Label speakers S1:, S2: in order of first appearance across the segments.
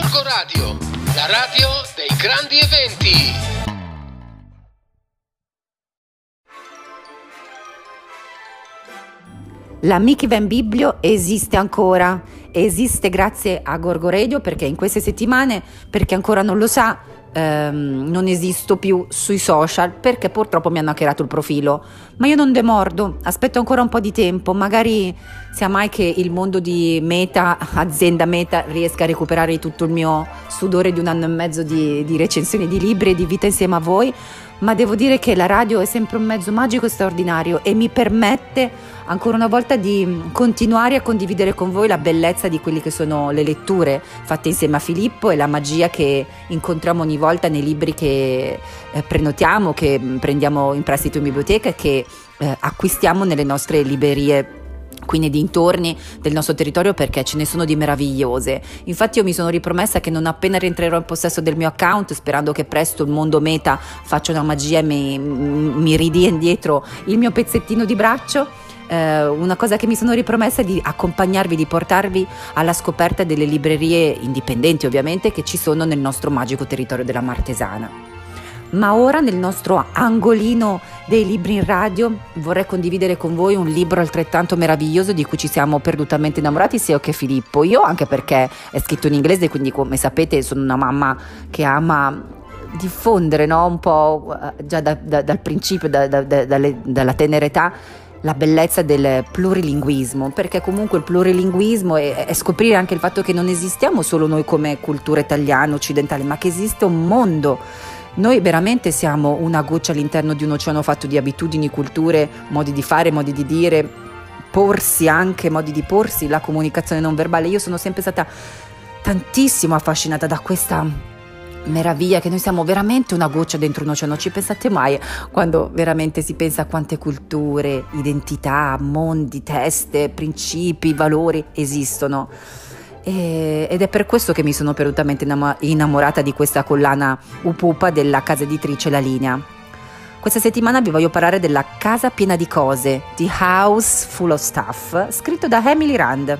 S1: Gorgo Radio, la radio dei grandi eventi.
S2: La Mickey Van Biblio esiste ancora, esiste grazie a Gorgo Radio perché in queste settimane, per chi ancora non lo sa, ehm, non esisto più sui social perché purtroppo mi hanno hackerato il profilo. Ma io non demordo, aspetto ancora un po' di tempo, magari sia mai che il mondo di Meta, azienda Meta, riesca a recuperare tutto il mio sudore di un anno e mezzo di, di recensioni di libri e di vita insieme a voi. Ma devo dire che la radio è sempre un mezzo magico e straordinario e mi permette ancora una volta di continuare a condividere con voi la bellezza di quelle che sono le letture fatte insieme a Filippo e la magia che incontriamo ogni volta nei libri che eh, prenotiamo, che prendiamo in prestito in biblioteca e che eh, acquistiamo nelle nostre librerie quindi dintorni del nostro territorio perché ce ne sono di meravigliose. Infatti io mi sono ripromessa che non appena rientrerò in possesso del mio account, sperando che presto il mondo meta faccia una magia e mi, mi ridia indietro il mio pezzettino di braccio, eh, una cosa che mi sono ripromessa è di accompagnarvi, di portarvi alla scoperta delle librerie indipendenti ovviamente che ci sono nel nostro magico territorio della Martesana. Ma ora nel nostro angolino dei libri in radio vorrei condividere con voi un libro altrettanto meraviglioso di cui ci siamo perdutamente innamorati sia io che Filippo. Io anche perché è scritto in inglese, quindi come sapete sono una mamma che ama diffondere no? un po' eh, già da, da, dal principio, da, dalle, dalla tenera età la bellezza del plurilinguismo, perché comunque il plurilinguismo è, è, scoprire anche il fatto che non esistiamo solo noi come cultura italiana, occidentale, ma che esiste un mondo. Noi veramente siamo una goccia all'interno di un oceano fatto di abitudini, culture, modi di fare, modi di dire, porsi anche, modi di porsi, la comunicazione non verbale. Io sono sempre stata tantissimo affascinata da questa meraviglia che noi siamo veramente una goccia dentro un oceano. Ci pensate mai quando veramente si pensa a quante culture, identità, mondi, teste, principi, valori esistono? E, ed è per questo che mi sono perdutamente innamorata di questa collana Upupa della casa editrice La Linea. Questa settimana vi voglio parlare della Casa piena di cose, The House Full of Stuff, scritto da Emily Rand.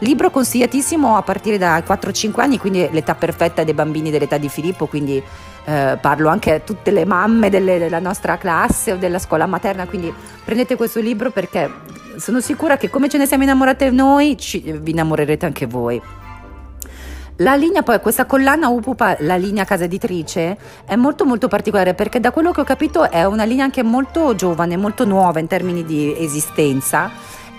S2: Libro consigliatissimo a partire dai 4-5 anni, quindi l'età perfetta dei bambini dell'età di Filippo, quindi eh, parlo anche a tutte le mamme delle, della nostra classe o della scuola materna, quindi prendete questo libro perché sono sicura che come ce ne siamo innamorate noi, ci, vi innamorerete anche voi. La linea poi, questa collana Upupa, la linea casa editrice, è molto molto particolare perché da quello che ho capito è una linea anche molto giovane, molto nuova in termini di esistenza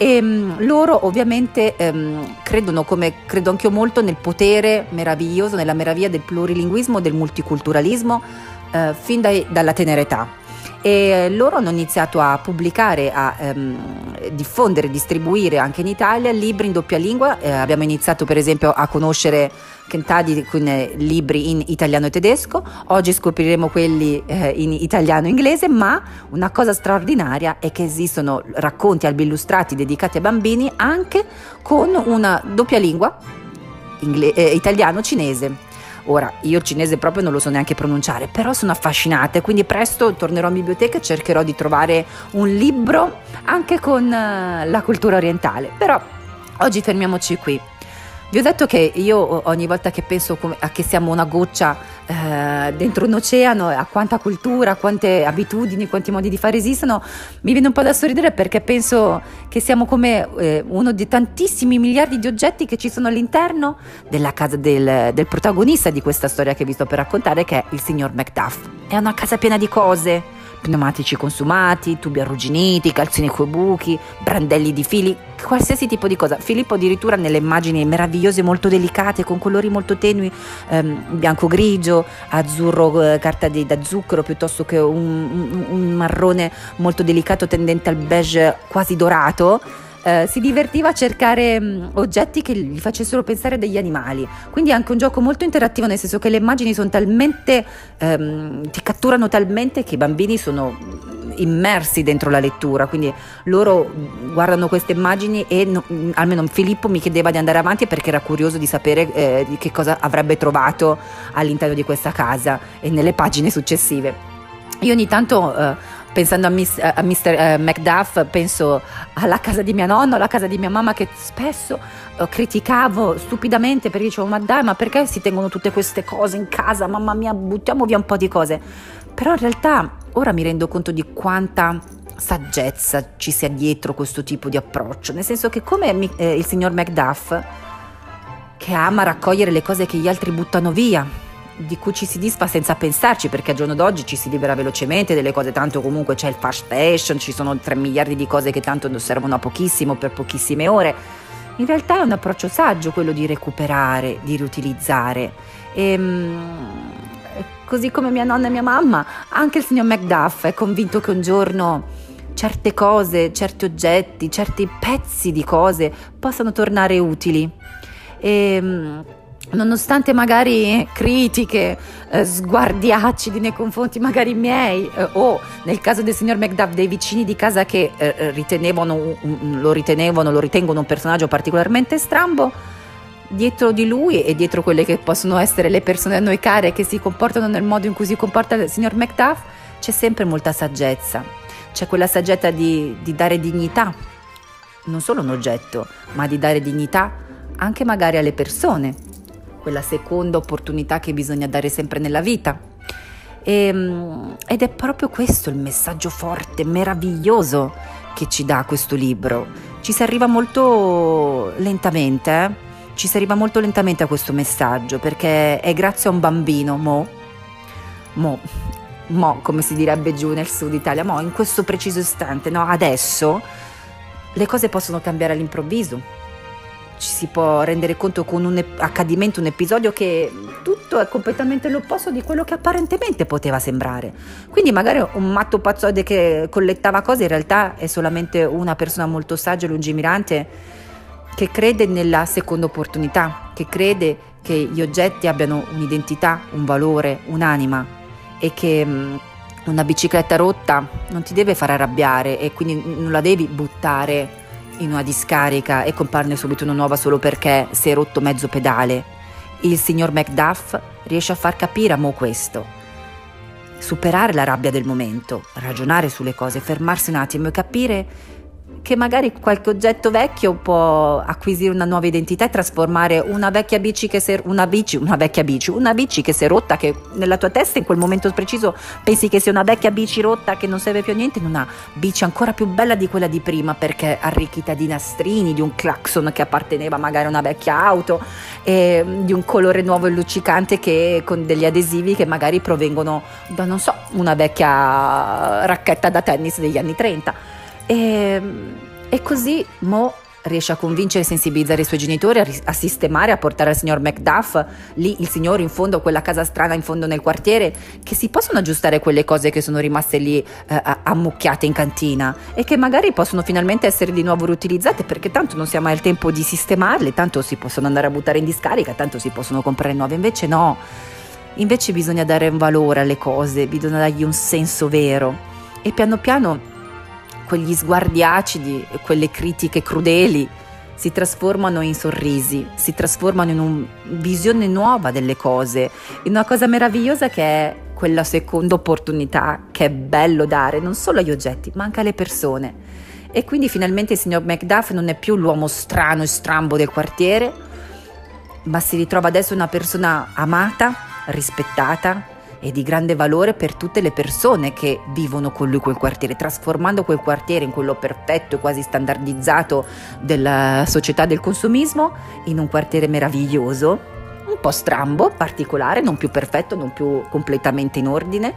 S2: e um, loro ovviamente um, credono, come credo anch'io molto, nel potere meraviglioso, nella meraviglia del plurilinguismo, del multiculturalismo, uh, fin dai, dalla tenera età e loro hanno iniziato a pubblicare, a ehm, diffondere, distribuire anche in Italia libri in doppia lingua. Eh, abbiamo iniziato per esempio a conoscere Kentadi con eh, libri in italiano e tedesco, oggi scopriremo quelli eh, in italiano e inglese, ma una cosa straordinaria è che esistono racconti albi illustrati dedicati ai bambini anche con una doppia lingua, ingle- eh, italiano-cinese. Ora, io il cinese proprio non lo so neanche pronunciare, però sono affascinata e quindi presto tornerò in biblioteca e cercherò di trovare un libro anche con uh, la cultura orientale. Però oggi fermiamoci qui. Vi ho detto che io ogni volta che penso a che siamo una goccia eh, dentro un oceano, a quanta cultura, quante abitudini, quanti modi di fare esistono, mi viene un po' da sorridere perché penso che siamo come eh, uno dei tantissimi miliardi di oggetti che ci sono all'interno della casa del, del protagonista di questa storia che vi sto per raccontare, che è il signor Macduff. È una casa piena di cose pneumatici consumati, tubi arrugginiti, calzini coi buchi, brandelli di fili, qualsiasi tipo di cosa. Filippo addirittura nelle immagini meravigliose, molto delicate, con colori molto tenui, ehm, bianco-grigio, azzurro, eh, carta di, da zucchero, piuttosto che un, un, un marrone molto delicato tendente al beige quasi dorato eh, si divertiva a cercare mm, oggetti che gli facessero pensare degli animali. Quindi è anche un gioco molto interattivo, nel senso che le immagini sono talmente, ehm, ti catturano talmente che i bambini sono immersi dentro la lettura, quindi loro guardano queste immagini e no, almeno Filippo mi chiedeva di andare avanti perché era curioso di sapere eh, che cosa avrebbe trovato all'interno di questa casa e nelle pagine successive. Io ogni tanto eh, pensando a, Miss, a Mr. Eh, Macduff, penso alla casa di mia nonna, alla casa di mia mamma che spesso eh, criticavo stupidamente perché dicevo ma dai ma perché si tengono tutte queste cose in casa, mamma mia buttiamo via un po' di cose. Però in realtà ora mi rendo conto di quanta saggezza ci sia dietro questo tipo di approccio, nel senso che come eh, il signor Macduff che ama raccogliere le cose che gli altri buttano via, di cui ci si disfa senza pensarci, perché al giorno d'oggi ci si libera velocemente delle cose, tanto comunque c'è il fast fashion, ci sono 3 miliardi di cose che tanto servono a pochissimo per pochissime ore. In realtà è un approccio saggio quello di recuperare, di riutilizzare. E, ehm, così come mia nonna e mia mamma, anche il signor Macduff è convinto che un giorno certe cose, certi oggetti, certi pezzi di cose possano tornare utili. E, ehm, nonostante magari critiche, eh, sguardiacidi nei confronti magari miei eh, o nel caso del signor Macduff dei vicini di casa che eh, ritenevano, um, lo ritenevano, lo ritengono un personaggio particolarmente strambo, dietro di lui e dietro quelle che possono essere le persone a noi care che si comportano nel modo in cui si comporta il signor Macduff, c'è sempre molta saggezza, c'è quella saggezza di, di dare dignità, non solo un oggetto, ma di dare dignità anche magari alle persone, quella seconda opportunità che bisogna dare sempre nella vita. E, ehm, ed è proprio questo il messaggio forte, meraviglioso che ci dà questo libro. Ci si arriva molto lentamente, eh? Ci si arriva molto lentamente a questo messaggio perché è grazie a un bambino, Mo, Mo, Mo come si direbbe giù nel sud Italia, Mo in questo preciso istante, no? adesso le cose possono cambiare all'improvviso ci si può rendere conto con un accadimento, un episodio che tutto è completamente l'opposto di quello che apparentemente poteva sembrare. Quindi magari un matto pazzode che collettava cose in realtà è solamente una persona molto saggia e lungimirante che crede nella seconda opportunità, che crede che gli oggetti abbiano un'identità, un valore, un'anima e che mm, una bicicletta rotta non ti deve far arrabbiare e quindi non la devi buttare in una discarica e comparne subito una nuova solo perché si è rotto mezzo pedale. Il signor Macduff riesce a far capire a Mo questo. Superare la rabbia del momento, ragionare sulle cose, fermarsi un attimo e capire che magari qualche oggetto vecchio può acquisire una nuova identità e trasformare una vecchia bici che si è, una bici, una vecchia bici, una bici che si è rotta, che nella tua testa in quel momento preciso pensi che sia una vecchia bici rotta che non serve più a niente, in una bici ancora più bella di quella di prima perché arricchita di nastrini, di un clacson che apparteneva magari a una vecchia auto, e di un colore nuovo e luccicante che con degli adesivi che magari provengono da non so, una vecchia racchetta da tennis degli anni 30. E, ehm, e così Mo riesce a convincere e sensibilizzare i suoi genitori a, a, sistemare, a portare al signor Macduff lì il signore in fondo, quella casa strana in fondo nel quartiere, che si possono aggiustare quelle cose che sono rimaste lì eh, ammucchiate in cantina e che magari possono finalmente essere di nuovo riutilizzate perché tanto non si ha mai il tempo di sistemarle, tanto si possono andare a buttare in discarica, tanto si possono comprare nuove, invece no, invece bisogna dare un valore alle cose, bisogna dargli un senso vero. E piano piano quegli sguardi acidi e quelle critiche crudeli si trasformano in sorrisi, si trasformano in una visione nuova delle cose, in una cosa meravigliosa che è quella seconda opportunità che è bello dare non solo agli oggetti, ma anche alle persone. E quindi finalmente il signor Macduff non è più l'uomo strano e strambo del quartiere, ma si ritrova adesso una persona amata, rispettata, e di grande valore per tutte le persone che vivono con lui quel quartiere, trasformando quel quartiere in quello perfetto e quasi standardizzato della società del consumismo in un quartiere meraviglioso, un po' strambo, particolare, non più perfetto, non più completamente in ordine,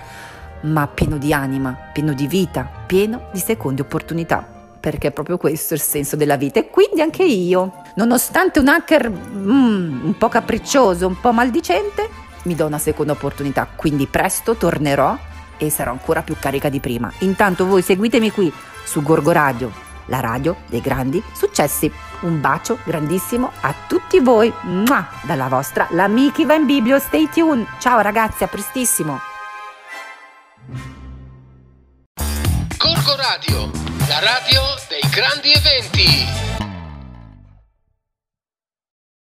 S2: ma pieno di anima, pieno di vita, pieno di seconde opportunità perché è proprio questo il senso della vita. E quindi anche io, nonostante un hacker mm, un po' capriccioso, un po' maldicente, mi do una seconda opportunità, quindi presto tornerò e sarò ancora più carica di prima. Intanto voi seguitemi qui su Gorgo Radio, la radio dei grandi successi. Un bacio grandissimo a tutti voi, Mua! dalla vostra La Miki va in Biblio, stay tuned. Ciao ragazzi, a prestissimo.
S1: Gorgo Radio, la radio dei grandi eventi.